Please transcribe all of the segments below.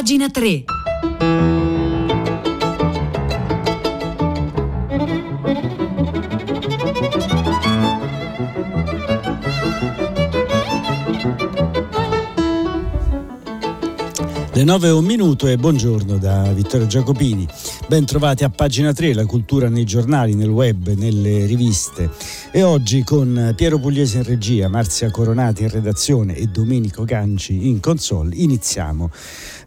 pagina 3. Le 9 e un minuto e buongiorno da Vittorio Giacopini. Ben trovati a pagina 3, la cultura nei giornali, nel web, nelle riviste. E oggi con Piero Pugliese in regia, Marzia Coronati in redazione e Domenico Ganci in console iniziamo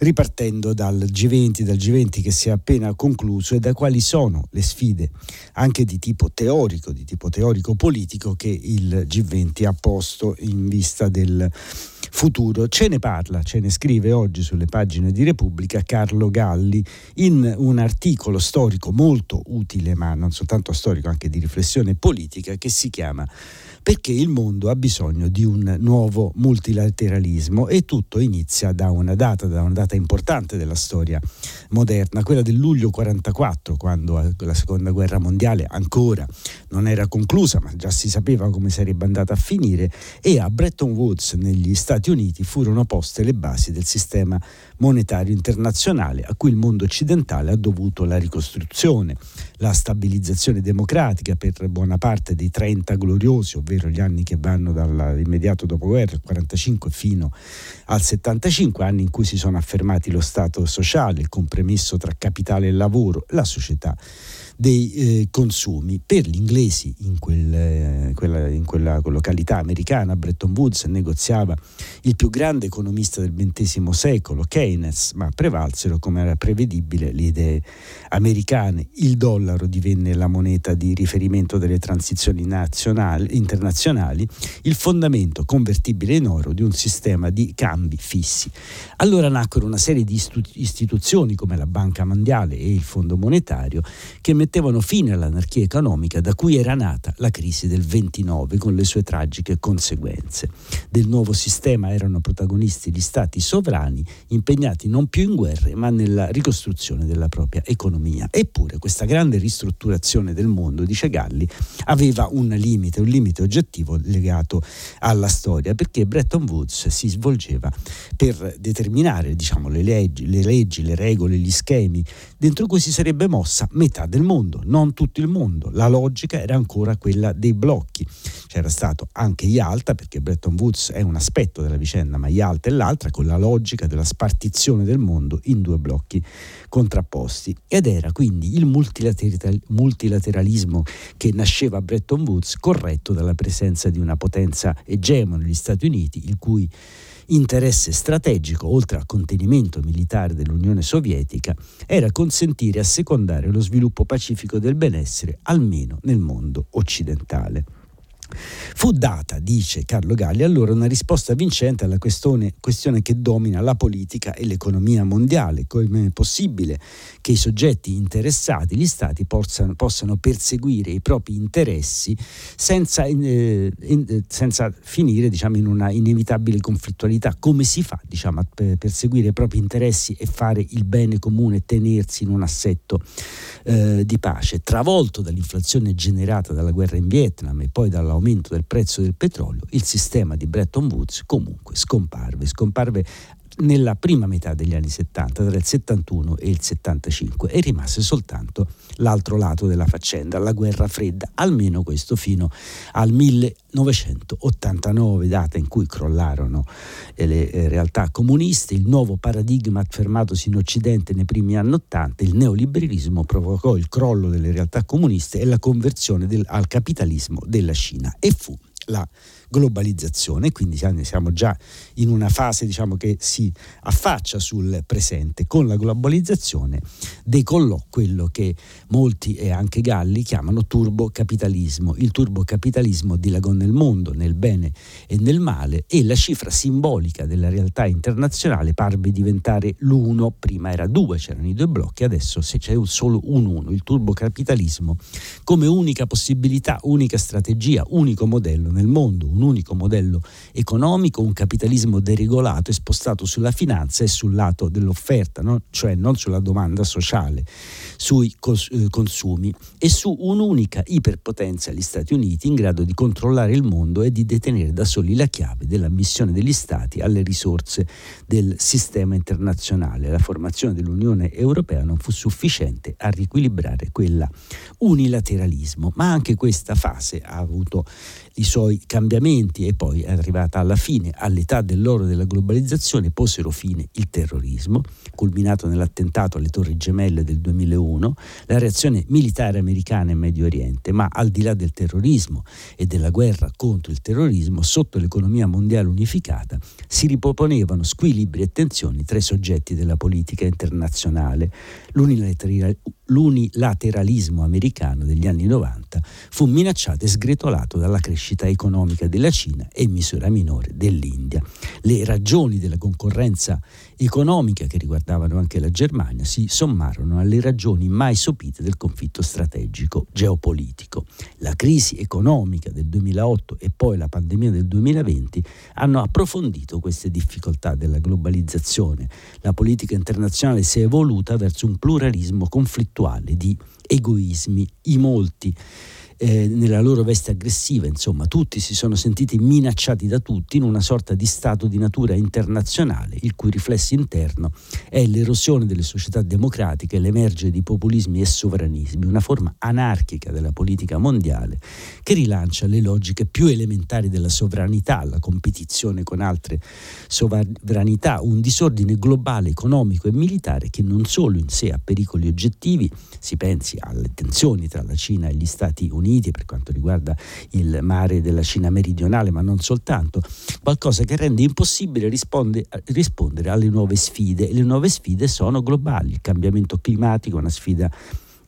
ripartendo dal G20, dal G20 che si è appena concluso e da quali sono le sfide anche di tipo teorico, di tipo teorico politico che il G20 ha posto in vista del futuro. Ce ne parla, ce ne scrive oggi sulle pagine di Repubblica Carlo Galli in un articolo storico molto utile, ma non soltanto storico, anche di riflessione politica, che si chiama perché il mondo ha bisogno di un nuovo multilateralismo e tutto inizia da una data, da una data importante della storia moderna, quella del luglio 44, quando la seconda guerra mondiale ancora non era conclusa, ma già si sapeva come sarebbe andata a finire e a Bretton Woods negli Stati Uniti furono poste le basi del sistema monetario internazionale a cui il mondo occidentale ha dovuto la ricostruzione, la stabilizzazione democratica per buona parte dei 30 gloriosi, ovvero gli anni che vanno dall'immediato dopoguerra, il 45 fino al 75, anni in cui si sono affermati lo Stato sociale, il compromesso tra capitale e lavoro, la società dei eh, consumi. Per gli inglesi in, quel, eh, quella, in quella località americana, Bretton Woods negoziava il più grande economista del XX secolo, Keynes, ma prevalsero, come era prevedibile, le idee americane. Il dollaro divenne la moneta di riferimento delle transizioni internazionali, il fondamento convertibile in oro di un sistema di cambi fissi. Allora nacquero una serie di istituzioni come la Banca Mondiale e il Fondo Monetario che mettevano fine all'anarchia economica da cui era nata la crisi del 29 con le sue tragiche conseguenze. Del nuovo sistema erano protagonisti gli stati sovrani impegnati non più in guerre ma nella ricostruzione della propria economia. Eppure questa grande ristrutturazione del mondo, dice Galli, aveva un limite, un limite oggettivo legato alla storia perché Bretton Woods si svolgeva per determinare diciamo, le, leggi, le leggi, le regole, gli schemi dentro cui si sarebbe mossa metà del mondo, non tutto il mondo. La logica era ancora quella dei blocchi. C'era stato anche Yalta, perché Bretton Woods è un aspetto della vicenda, ma Yalta è l'altra, con la logica della spartizione del mondo in due blocchi contrapposti. Ed era quindi il multilateralismo che nasceva a Bretton Woods corretto dalla presenza di una potenza egemone, gli Stati Uniti, il cui interesse strategico, oltre al contenimento militare dell'Unione Sovietica, era consentire e assecondare lo sviluppo pacifico del benessere almeno nel mondo occidentale. Fu data, dice Carlo Galli, allora una risposta vincente alla questione, questione, che domina la politica e l'economia mondiale. Come è possibile che i soggetti interessati, gli stati, possano, possano perseguire i propri interessi senza, eh, in, senza finire diciamo, in una inevitabile conflittualità? Come si fa diciamo, a perseguire i propri interessi e fare il bene comune, tenersi in un assetto eh, di pace? Travolto dall'inflazione generata dalla guerra in Vietnam e poi dall'aumento aumento del prezzo del petrolio, il sistema di Bretton Woods comunque scomparve, scomparve nella prima metà degli anni 70, tra il 71 e il 75, e rimase soltanto l'altro lato della faccenda, la guerra fredda, almeno questo fino al 1989, data in cui crollarono eh, le eh, realtà comuniste, il nuovo paradigma affermatosi in Occidente nei primi anni 80, il neoliberismo provocò il crollo delle realtà comuniste e la conversione del, al capitalismo della Cina e fu la globalizzazione, quindi siamo già in una fase diciamo, che si affaccia sul presente. Con la globalizzazione decollò quello che molti e anche Galli chiamano turbocapitalismo. Il turbocapitalismo dilagò nel mondo, nel bene e nel male e la cifra simbolica della realtà internazionale parve diventare l'uno, prima era due, c'erano i due blocchi, adesso se c'è solo un uno, il turbocapitalismo come unica possibilità, unica strategia, unico modello nel mondo, un unico modello economico, un capitalismo deregolato e spostato sulla finanza e sul lato dell'offerta, no? cioè non sulla domanda sociale, sui eh, consumi e su un'unica iperpotenza gli Stati Uniti in grado di controllare il mondo e di detenere da soli la chiave della missione degli Stati alle risorse del sistema internazionale. La formazione dell'Unione Europea non fu sufficiente a riequilibrare quella unilateralismo, ma anche questa fase ha avuto i suoi cambiamenti e poi è arrivata alla fine, all'età dell'oro della globalizzazione, posero fine il terrorismo, culminato nell'attentato alle Torri Gemelle del 2001, la reazione militare americana in Medio Oriente, ma al di là del terrorismo e della guerra contro il terrorismo, sotto l'economia mondiale unificata, si riproponevano squilibri e tensioni tra i soggetti della politica internazionale. L'unilateralismo americano degli anni 90 fu minacciato e sgretolato dalla crescita economica della Cina e in misura minore dell'India. Le ragioni della concorrenza economica che riguardavano anche la Germania si sommarono alle ragioni mai sopite del conflitto strategico geopolitico. La crisi economica del 2008 e poi la pandemia del 2020 hanno approfondito queste difficoltà della globalizzazione. La politica internazionale si è evoluta verso un pluralismo conflittuale di egoismi, i molti eh, nella loro veste aggressiva, insomma, tutti si sono sentiti minacciati da tutti in una sorta di stato di natura internazionale, il cui riflesso interno è l'erosione delle società democratiche, l'emergere di populismi e sovranismi, una forma anarchica della politica mondiale che rilancia le logiche più elementari della sovranità, la competizione con altre sovranità, un disordine globale, economico e militare che non solo in sé ha pericoli oggettivi, si pensi alle tensioni tra la Cina e gli Stati Uniti, Uniti per quanto riguarda il mare della Cina meridionale, ma non soltanto, qualcosa che rende impossibile risponde, rispondere alle nuove sfide. Le nuove sfide sono globali, il cambiamento climatico è una sfida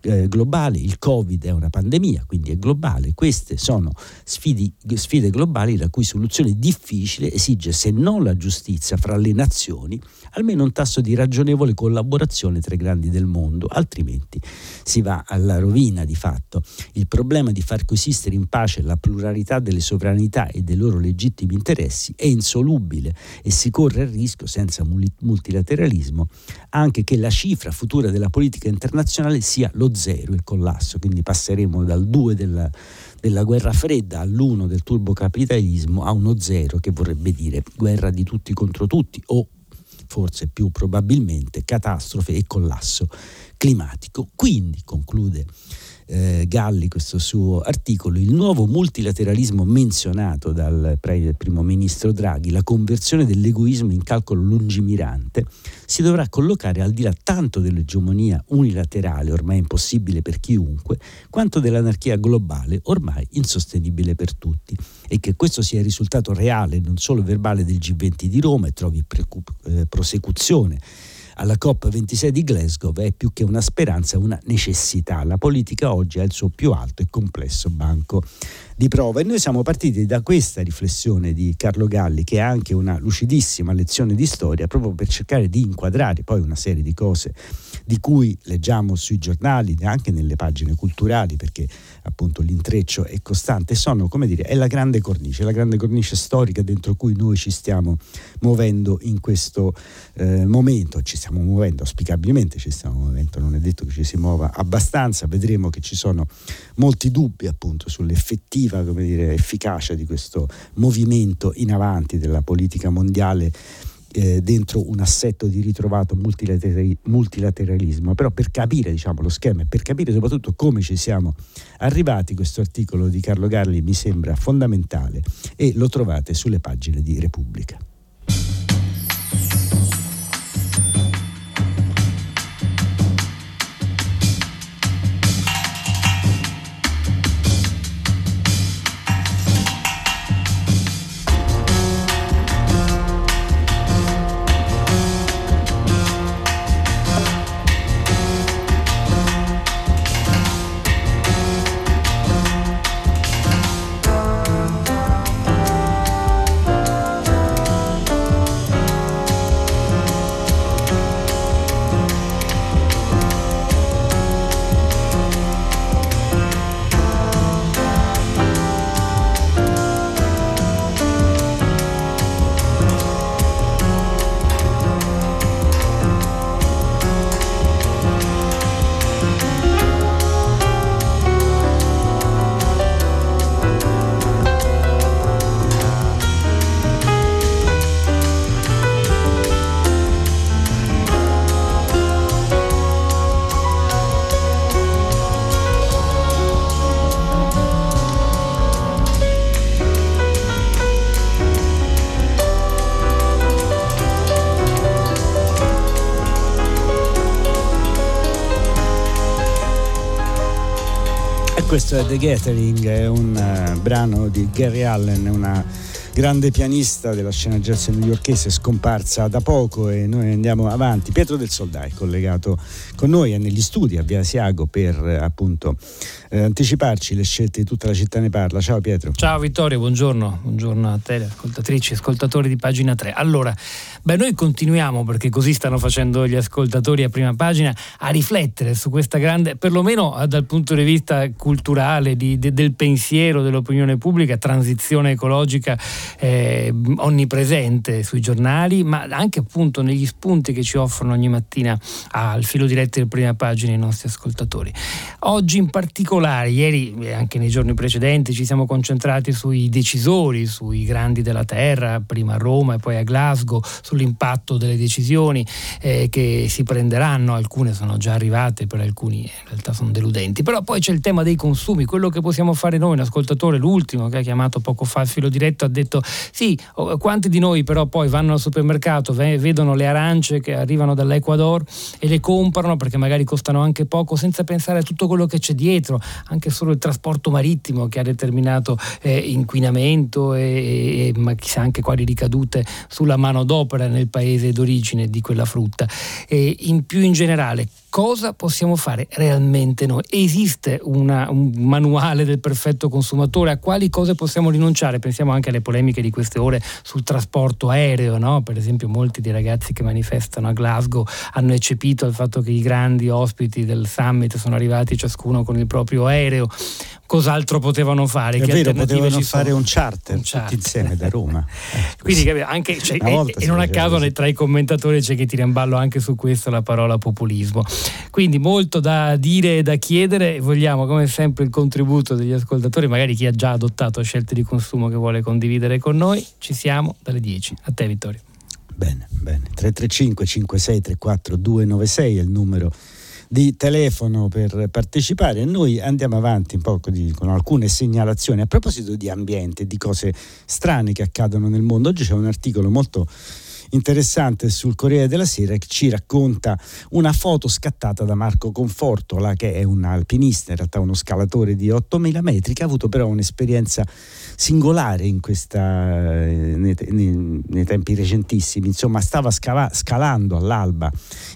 eh, globale, il Covid è una pandemia, quindi è globale. Queste sono sfidi, sfide globali la cui soluzione difficile esige, se non la giustizia fra le nazioni, almeno un tasso di ragionevole collaborazione tra i grandi del mondo, altrimenti si va alla rovina di fatto. Il problema di far coesistere in pace la pluralità delle sovranità e dei loro legittimi interessi è insolubile e si corre il rischio, senza multilateralismo, anche che la cifra futura della politica internazionale sia lo zero, il collasso, quindi passeremo dal 2 della, della guerra fredda all'1 del turbocapitalismo a uno zero che vorrebbe dire guerra di tutti contro tutti o forse più probabilmente catastrofe e collasso climatico. Quindi, conclude eh, Galli questo suo articolo, il nuovo multilateralismo menzionato dal primo ministro Draghi, la conversione dell'egoismo in calcolo lungimirante, si dovrà collocare al di là tanto dell'egemonia unilaterale, ormai impossibile per chiunque, quanto dell'anarchia globale, ormai insostenibile per tutti. E che questo sia il risultato reale, non solo verbale del G20 di Roma e trovi eh, prosecuzione alla COP26 di Glasgow è più che una speranza, una necessità. La politica oggi ha il suo più alto e complesso banco di prova. E noi siamo partiti da questa riflessione di Carlo Galli, che è anche una lucidissima lezione di storia, proprio per cercare di inquadrare poi una serie di cose di cui leggiamo sui giornali, anche nelle pagine culturali, perché appunto l'intreccio è costante, sono, come dire, è la grande cornice, la grande cornice storica dentro cui noi ci stiamo muovendo in questo eh, momento, ci stiamo muovendo, auspicabilmente ci stiamo muovendo, non è detto che ci si muova abbastanza, vedremo che ci sono molti dubbi appunto sull'effettiva come dire, efficacia di questo movimento in avanti della politica mondiale eh, dentro un assetto di ritrovato multilateralismo, però per capire diciamo, lo schema e per capire soprattutto come ci siamo arrivati, questo articolo di Carlo Garli mi sembra fondamentale e lo trovate sulle pagine di Repubblica. Questo è The Gathering, è un uh, brano di Gary Allen, una grande pianista della scena jazz newyorkese scomparsa da poco e noi andiamo avanti. Pietro del Soldai collegato con noi è negli studi a Via Siago per appunto eh, anticiparci le scelte di tutta la città ne parla. Ciao Pietro. Ciao Vittorio, buongiorno, buongiorno a te, ascoltatrici, ascoltatori di pagina 3. Allora, beh, noi continuiamo perché così stanno facendo gli ascoltatori a prima pagina a riflettere su questa grande, perlomeno eh, dal punto di vista culturale, di, de, del pensiero, dell'opinione pubblica, transizione ecologica eh, onnipresente sui giornali, ma anche appunto negli spunti che ci offrono ogni mattina al filo diretto di prima pagina i nostri ascoltatori. Oggi in particolare, ieri e anche nei giorni precedenti ci siamo concentrati sui decisori, sui grandi della terra, prima a Roma e poi a Glasgow, sull'impatto delle decisioni eh, che si prenderanno, alcune sono già arrivate, per alcuni in realtà sono deludenti, però poi c'è il tema dei consumi, quello che possiamo fare noi, un ascoltatore, l'ultimo che ha chiamato poco fa il filo diretto, ha detto sì, quanti di noi però poi vanno al supermercato, vedono le arance che arrivano dall'Ecuador e le comprano perché magari costano anche poco senza pensare a tutto quello che c'è dietro, anche solo il trasporto marittimo che ha determinato eh, inquinamento e, e, ma chissà anche quali ricadute sulla manodopera nel paese d'origine di quella frutta. E in più in generale, cosa possiamo fare realmente noi? Esiste una, un manuale del perfetto consumatore? A quali cose possiamo rinunciare? Pensiamo anche alle polemiche di queste ore sul trasporto aereo, no? per esempio molti dei ragazzi che manifestano a Glasgow hanno eccepito il fatto che i grandi ospiti del summit sono arrivati ciascuno con il proprio aereo cos'altro potevano fare? È che vero, potevano fare un charter, un charter, tutti insieme da Roma. Eh, Quindi anche, cioè, e, e non a caso tra i commentatori c'è che tira in ballo anche su questo la parola populismo. Quindi molto da dire e da chiedere, vogliamo come sempre il contributo degli ascoltatori, magari chi ha già adottato scelte di consumo che vuole condividere con noi. Ci siamo dalle 10. A te Vittorio. Bene, bene. 335 56 34 296 è il numero di telefono per partecipare noi andiamo avanti un po' con alcune segnalazioni a proposito di ambiente, di cose strane che accadono nel mondo. Oggi c'è un articolo molto interessante sul Corriere della Sera che ci racconta una foto scattata da Marco Confortola che è un alpinista, in realtà uno scalatore di 8000 metri che ha avuto però un'esperienza singolare in questa, eh, nei, nei, nei, tempi recentissimi, insomma stava scava, scalando all'alba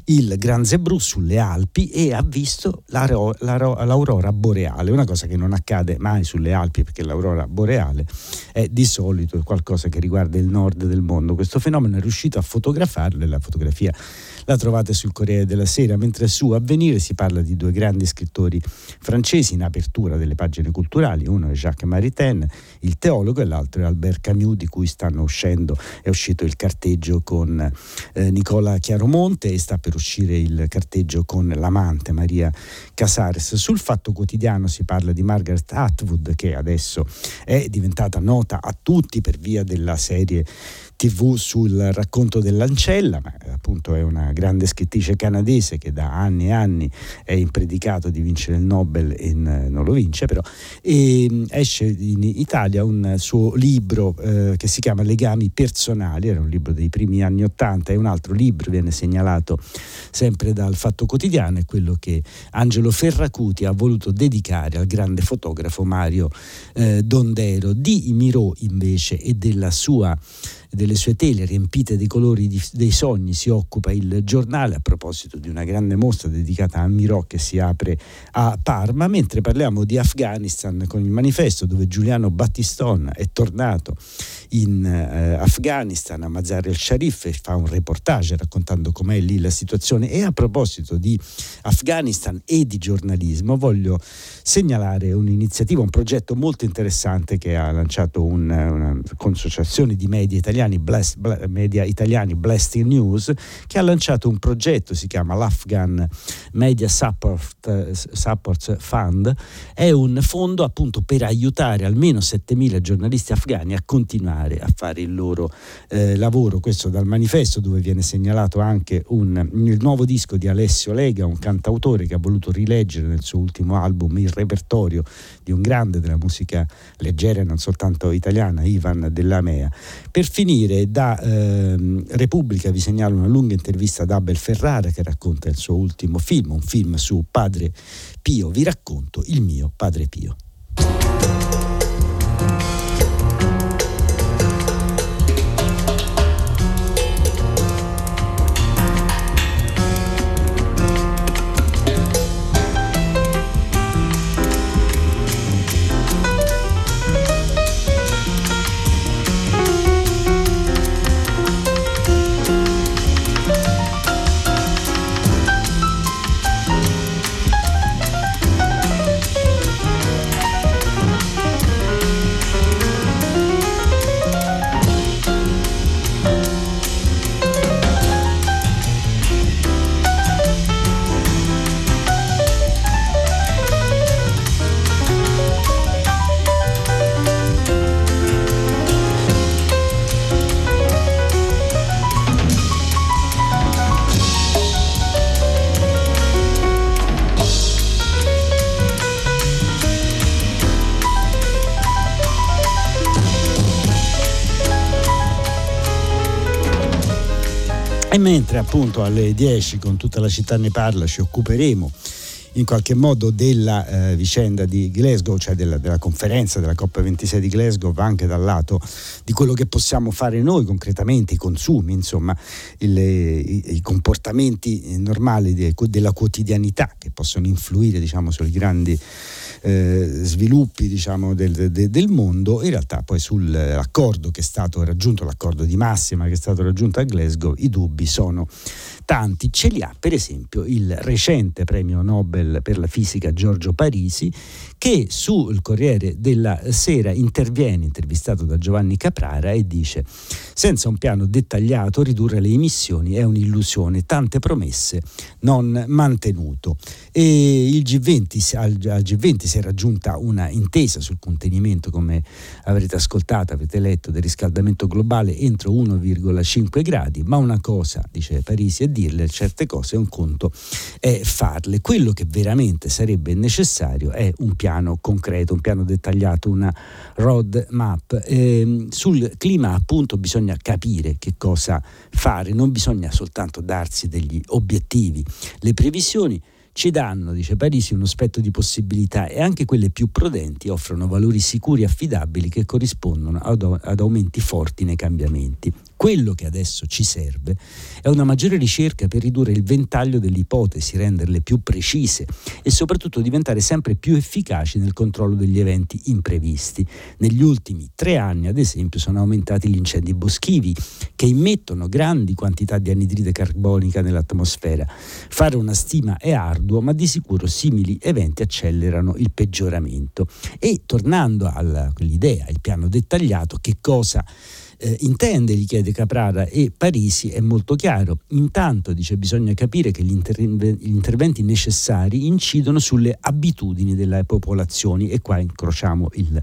il Gran Zebrù sulle Alpi e ha visto l'aro, l'aro, l'aurora boreale, una cosa che non accade mai sulle Alpi perché l'aurora boreale è di solito qualcosa che riguarda il nord del mondo. Questo fenomeno è riuscito a fotografarlo e la fotografia la trovate sul Corriere della Sera, mentre su Avvenire si parla di due grandi scrittori francesi in apertura delle pagine culturali, uno è Jacques Maritain, il teologo, e l'altro è Albert Camus, di cui stanno uscendo, è uscito il carteggio con eh, Nicola Chiaromonte e sta per uscire il carteggio con l'amante Maria Casares. Sul Fatto Quotidiano si parla di Margaret Atwood, che adesso è diventata nota a tutti per via della serie tv sul racconto dell'ancella, ma appunto è una grande scrittrice canadese che da anni e anni è in predicato di vincere il Nobel e non lo vince però, e mm, esce in Italia un suo libro eh, che si chiama Legami personali, era un libro dei primi anni Ottanta e un altro libro viene segnalato sempre dal Fatto Quotidiano, è quello che Angelo Ferracuti ha voluto dedicare al grande fotografo Mario eh, Dondero. Di Miro invece e della sua delle sue tele riempite dei colori di, dei sogni si occupa il giornale a proposito di una grande mostra dedicata a Mirò che si apre a Parma, mentre parliamo di Afghanistan con il manifesto dove Giuliano Battiston è tornato in eh, Afghanistan a Mazar el Sharif e fa un reportage raccontando com'è lì la situazione. E a proposito di Afghanistan e di giornalismo voglio segnalare un'iniziativa, un progetto molto interessante che ha lanciato un, una consociazione di media italiani, Blast, media italiani Blasting News, che ha lanciato un progetto, si chiama l'Afghan Media Support, Support Fund, è un fondo appunto per aiutare almeno 7.000 giornalisti afghani a continuare a fare il loro eh, lavoro, questo dal manifesto dove viene segnalato anche un, il nuovo disco di Alessio Lega, un cantautore che ha voluto rileggere nel suo ultimo album il repertorio di un grande della musica leggera e non soltanto italiana, Ivan Della Mea. Per finire finire da eh, Repubblica vi segnalo una lunga intervista ad Abel Ferrara che racconta il suo ultimo film, un film su Padre Pio. Vi racconto il mio Padre Pio. Mentre appunto alle 10 con tutta la città ne parla ci occuperemo in qualche modo della eh, vicenda di Glasgow, cioè della, della, conferenza della COP26 di Glasgow, anche dal lato di quello che possiamo fare noi concretamente, i consumi, insomma, il, i, i, comportamenti normali de, della quotidianità che possono influire diciamo, sui grandi eh, sviluppi diciamo, del, de, del, mondo, in realtà poi sull'accordo che è stato raggiunto, l'accordo di massima che è stato raggiunto a Glasgow, i dubbi sono tanti. Ce li ha per esempio il recente premio Nobel per la fisica Giorgio Parisi che sul Corriere della Sera interviene, intervistato da Giovanni Caprara, e dice senza un piano dettagliato ridurre le emissioni è un'illusione, tante promesse non mantenuto. E il G20, al, al G20 si è raggiunta una intesa sul contenimento, come avrete ascoltato, avete letto, del riscaldamento globale entro 1,5 gradi, ma una cosa, dice Parisi, è dirle certe cose, un conto è farle. Quello che veramente sarebbe necessario è un piano concreto, un piano dettagliato, una road map. Eh, sul clima appunto bisogna capire che cosa fare, non bisogna soltanto darsi degli obiettivi. Le previsioni ci danno, dice Parisi, uno spettro di possibilità e anche quelle più prudenti offrono valori sicuri e affidabili che corrispondono ad aumenti forti nei cambiamenti. Quello che adesso ci serve è una maggiore ricerca per ridurre il ventaglio delle ipotesi, renderle più precise e soprattutto diventare sempre più efficaci nel controllo degli eventi imprevisti. Negli ultimi tre anni, ad esempio, sono aumentati gli incendi boschivi che immettono grandi quantità di anidride carbonica nell'atmosfera. Fare una stima è arduo, ma di sicuro simili eventi accelerano il peggioramento. E tornando all'idea, il piano dettagliato, che cosa eh, intende, gli chiede Caprara, e Parisi è molto chiaro. Intanto dice bisogna capire che gli, interve- gli interventi necessari incidono sulle abitudini delle popolazioni e qua incrociamo il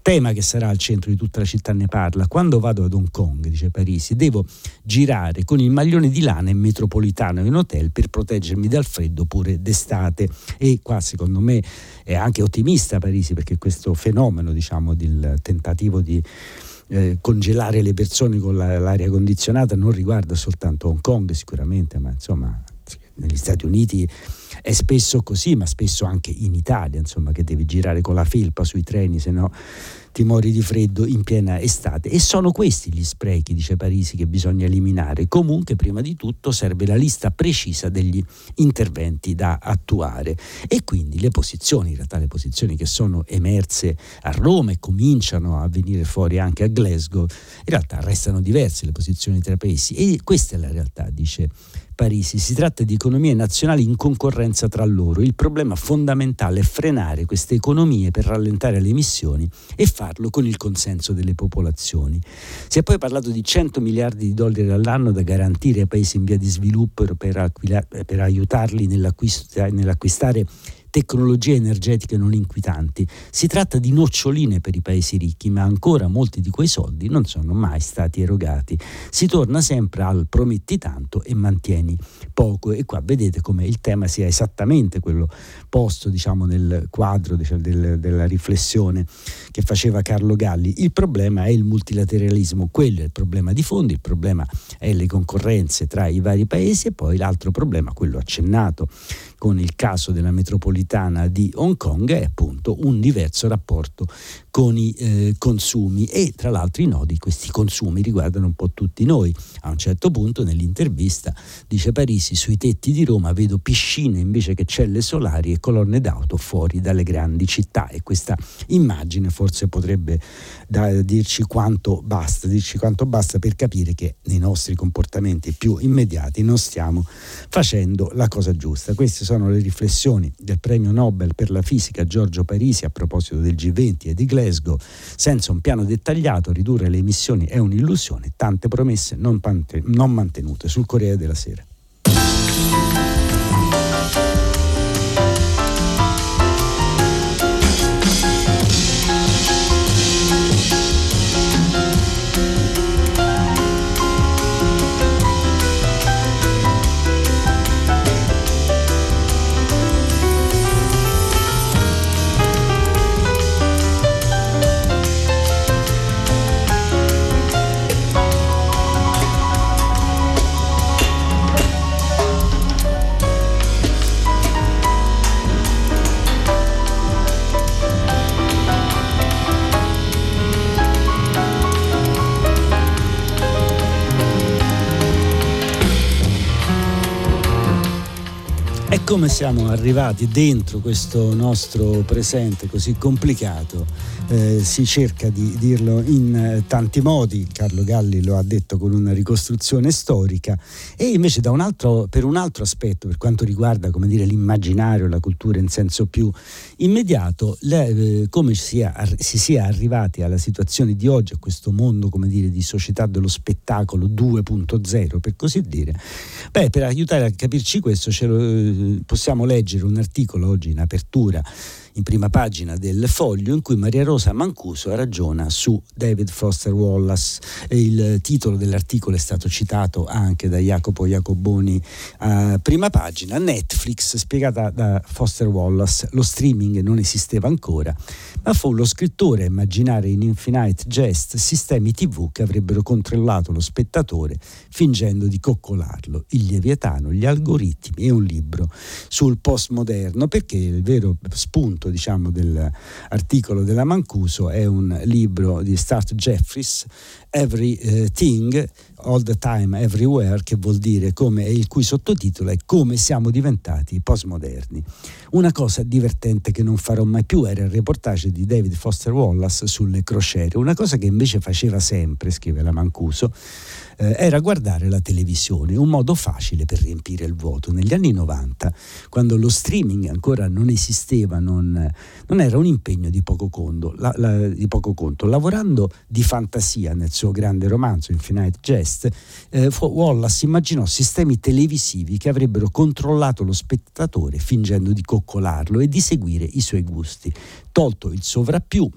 tema che sarà al centro di tutta la città ne parla. Quando vado ad Hong Kong, dice Parisi, devo girare con il maglione di lana in metropolitano in hotel per proteggermi dal freddo pure d'estate. E qua secondo me è anche ottimista Parisi perché questo fenomeno, diciamo, del tentativo di eh, congelare le persone con la, l'aria condizionata non riguarda soltanto Hong Kong sicuramente, ma insomma negli Stati Uniti è spesso così, ma spesso anche in Italia, insomma, che devi girare con la felpa sui treni, se no ti mori di freddo in piena estate. E sono questi gli sprechi, dice Parisi, che bisogna eliminare. Comunque, prima di tutto, serve la lista precisa degli interventi da attuare. E quindi le posizioni, in realtà le posizioni che sono emerse a Roma e cominciano a venire fuori anche a Glasgow, in realtà restano diverse le posizioni tra paesi. E questa è la realtà, dice Parisi. Si tratta di economie nazionali in concorrenza tra loro. Il problema fondamentale è frenare queste economie per rallentare le emissioni e farlo con il consenso delle popolazioni. Si è poi parlato di 100 miliardi di dollari all'anno da garantire ai paesi in via di sviluppo per, per aiutarli nell'acquistare tecnologie energetiche non inquitanti. Si tratta di noccioline per i paesi ricchi, ma ancora molti di quei soldi non sono mai stati erogati. Si torna sempre al prometti tanto e mantieni poco e qua vedete come il tema sia esattamente quello posto diciamo, nel quadro diciamo, del, della riflessione che faceva Carlo Galli. Il problema è il multilateralismo, quello è il problema di fondo, il problema è le concorrenze tra i vari paesi e poi l'altro problema, quello accennato con il caso della metropolitana di Hong Kong è appunto un diverso rapporto con i eh, consumi e tra l'altro i nodi, questi consumi riguardano un po' tutti noi. A un certo punto nell'intervista dice Parisi sui tetti di Roma vedo piscine invece che celle solari e colonne d'auto fuori dalle grandi città e questa immagine forse potrebbe da, dirci quanto basta, dirci quanto basta per capire che nei nostri comportamenti più immediati non stiamo facendo la cosa giusta. Queste sono le riflessioni del premio Nobel per la fisica Giorgio Parisi a proposito del G20 e di Glasgow. Senza un piano dettagliato ridurre le emissioni è un'illusione, tante promesse non mantenute sul Corriere della Sera. Come siamo arrivati dentro questo nostro presente così complicato eh, si cerca di dirlo in eh, tanti modi, Carlo Galli lo ha detto con una ricostruzione storica. E invece un altro, per un altro aspetto, per quanto riguarda dire, l'immaginario, la cultura in senso più immediato, le, eh, come si, si, sia arrivati alla situazione di oggi, a questo mondo dire, di società dello spettacolo 2.0 per così dire, beh, per aiutare a capirci questo lo, eh, possiamo leggere un articolo oggi in apertura in prima pagina del foglio in cui Maria Rosa Mancuso ragiona su David Foster Wallace. Il titolo dell'articolo è stato citato anche da Jacopo Jacoboni a prima pagina. Netflix, spiegata da Foster Wallace, lo streaming non esisteva ancora, ma fu lo scrittore a immaginare in Infinite Jest sistemi TV che avrebbero controllato lo spettatore fingendo di coccolarlo. Il Leviatano, gli algoritmi e un libro sul postmoderno, perché il vero spunto contenuto diciamo, dell'articolo della Mancuso è un libro di Start Jeffries, Everything, All the Time, Everywhere, che vuol dire come, il cui sottotitolo è Come siamo diventati postmoderni. Una cosa divertente che non farò mai più era il reportage di David Foster Wallace sulle crociere, una cosa che invece faceva sempre, scrive la Mancuso, eh, era guardare la televisione, un modo facile per riempire il vuoto. Negli anni 90, quando lo streaming ancora non esisteva, non, non era un impegno di poco, conto, la, la, di poco, conto, Lavorando di fantasia nel suo grande romanzo Infinite Jest, eh, Wallace immaginò sistemi televisivi che avrebbero controllato lo spettatore fingendo di coccolarlo e di seguire i suoi gusti, tolto il sovrappiù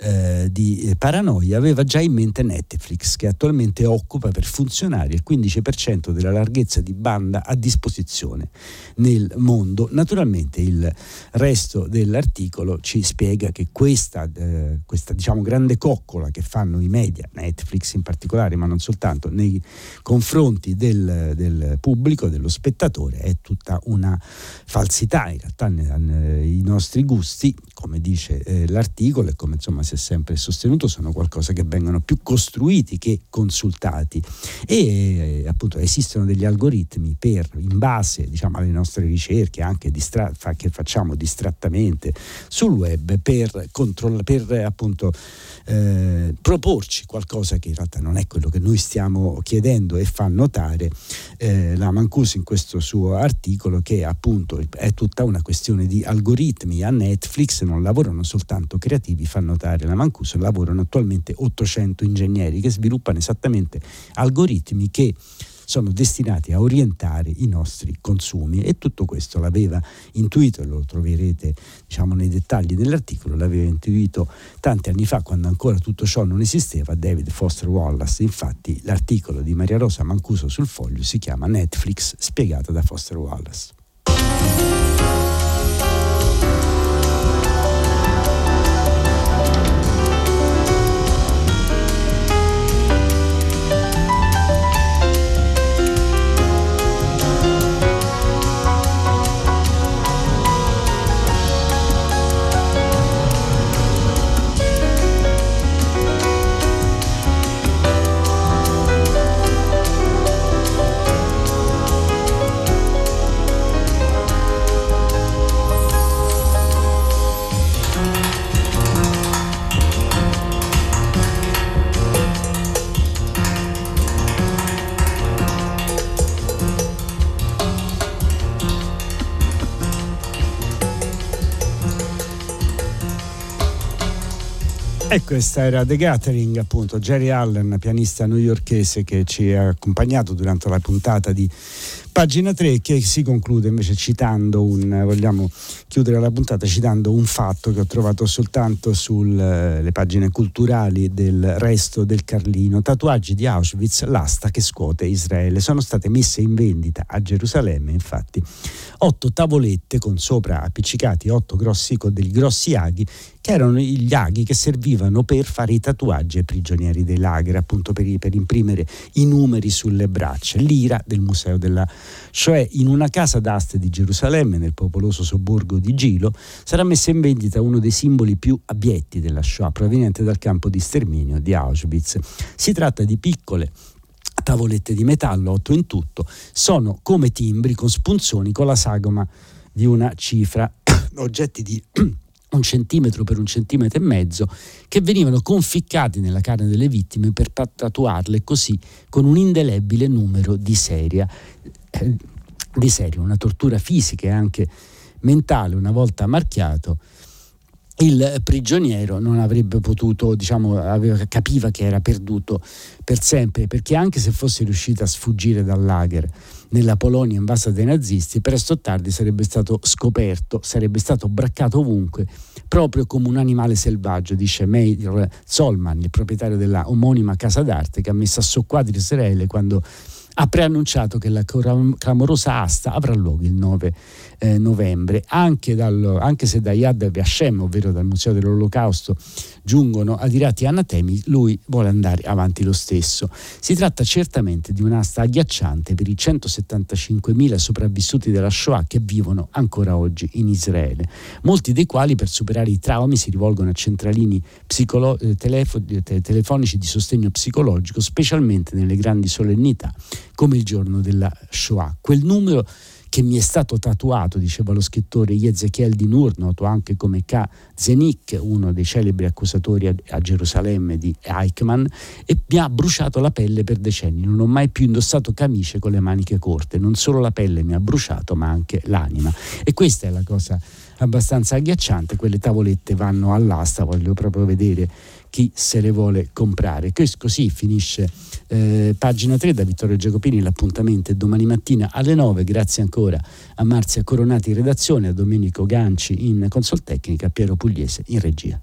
eh, di eh, paranoia aveva già in mente Netflix che attualmente occupa per funzionare il 15% della larghezza di banda a disposizione nel mondo. Naturalmente il resto dell'articolo ci spiega che questa, eh, questa diciamo, grande coccola che fanno i media, Netflix in particolare, ma non soltanto, nei confronti del, del pubblico, dello spettatore, è tutta una falsità. In realtà i nostri gusti, come dice eh, l'articolo e come insomma si è sempre sostenuto, sono qualcosa che vengono più costruiti che consultati e appunto esistono degli algoritmi per, in base diciamo, alle nostre ricerche anche distra- che facciamo distrattamente sul web per, controll- per appunto eh, proporci qualcosa che in realtà non è quello che noi stiamo chiedendo e fa notare eh, la Mancuso in questo suo articolo che appunto è tutta una questione di algoritmi a Netflix non lavorano soltanto creativi fa notare la Mancuso lavorano attualmente 800 ingegneri che sviluppano esattamente algoritmi che sono destinati a orientare i nostri consumi e tutto questo l'aveva intuito lo troverete diciamo, nei dettagli dell'articolo, l'aveva intuito tanti anni fa quando ancora tutto ciò non esisteva David Foster Wallace, infatti l'articolo di Maria Rosa Mancuso sul foglio si chiama Netflix spiegata da Foster Wallace. Questa era The Gathering, appunto, Jerry Allen, pianista newyorchese che ci ha accompagnato durante la puntata di Pagina 3 che si conclude invece citando un, vogliamo chiudere la puntata citando un fatto che ho trovato soltanto sulle eh, pagine culturali del resto del Carlino. Tatuaggi di Auschwitz, l'asta che scuote Israele. Sono state messe in vendita a Gerusalemme, infatti, otto tavolette con sopra appiccicati otto grossi, con degli grossi aghi che erano gli aghi che servivano per fare i tatuaggi ai prigionieri dei lager, appunto per, per imprimere i numeri sulle braccia. L'ira del Museo della cioè in una casa d'aste di Gerusalemme, nel popoloso sobborgo di Gilo, sarà messo in vendita uno dei simboli più abietti della Shoah, proveniente dal campo di sterminio di Auschwitz. Si tratta di piccole tavolette di metallo, otto in tutto, sono come timbri con spunzoni con la sagoma di una cifra, oggetti di un centimetro per un centimetro e mezzo, che venivano conficcati nella carne delle vittime per tatuarle così con un indelebile numero di serie. Di serie, una tortura fisica e anche mentale una volta marchiato il prigioniero non avrebbe potuto, diciamo, aveva, capiva che era perduto per sempre, perché anche se fosse riuscito a sfuggire dal lager nella Polonia invasa dai nazisti, presto o tardi sarebbe stato scoperto, sarebbe stato braccato ovunque, proprio come un animale selvaggio, dice Meir Zolman, il proprietario della omonima casa d'arte che ha messo a soqquadro Israele quando ha preannunciato che la clamorosa asta avrà luogo il 9 eh, novembre, anche, dal, anche, se da Yad Vashem, ovvero dal Museo dell'Olocausto, giungono adirati anatemi, lui vuole andare avanti lo stesso. Si tratta certamente di un'asta agghiacciante per i 175.000 sopravvissuti della Shoah che vivono ancora oggi in Israele, molti dei quali per superare i traumi si rivolgono a centralini psicolo- eh, telefo- te- telefonici di sostegno psicologico, specialmente nelle grandi solennità come il giorno della Shoah. Quel numero che mi è stato tatuato, diceva lo scrittore Yezekiel Dinur, noto anche come K. Zenik, uno dei celebri accusatori a, a, Gerusalemme di Eichmann, e mi ha bruciato la pelle per decenni. Non ho mai più indossato camicie con le maniche corte, non solo la pelle mi ha bruciato, ma anche l'anima. E questa è la cosa abbastanza agghiacciante, quelle tavolette vanno all'asta, voglio proprio vedere chi se le vuole comprare. Così finisce eh, pagina 3 da Vittorio Giacopini, l'appuntamento è domani mattina alle 9, grazie ancora a Marzia Coronati in redazione, a Domenico Ganci in consoltecnica, a Piero Pugliese in regia.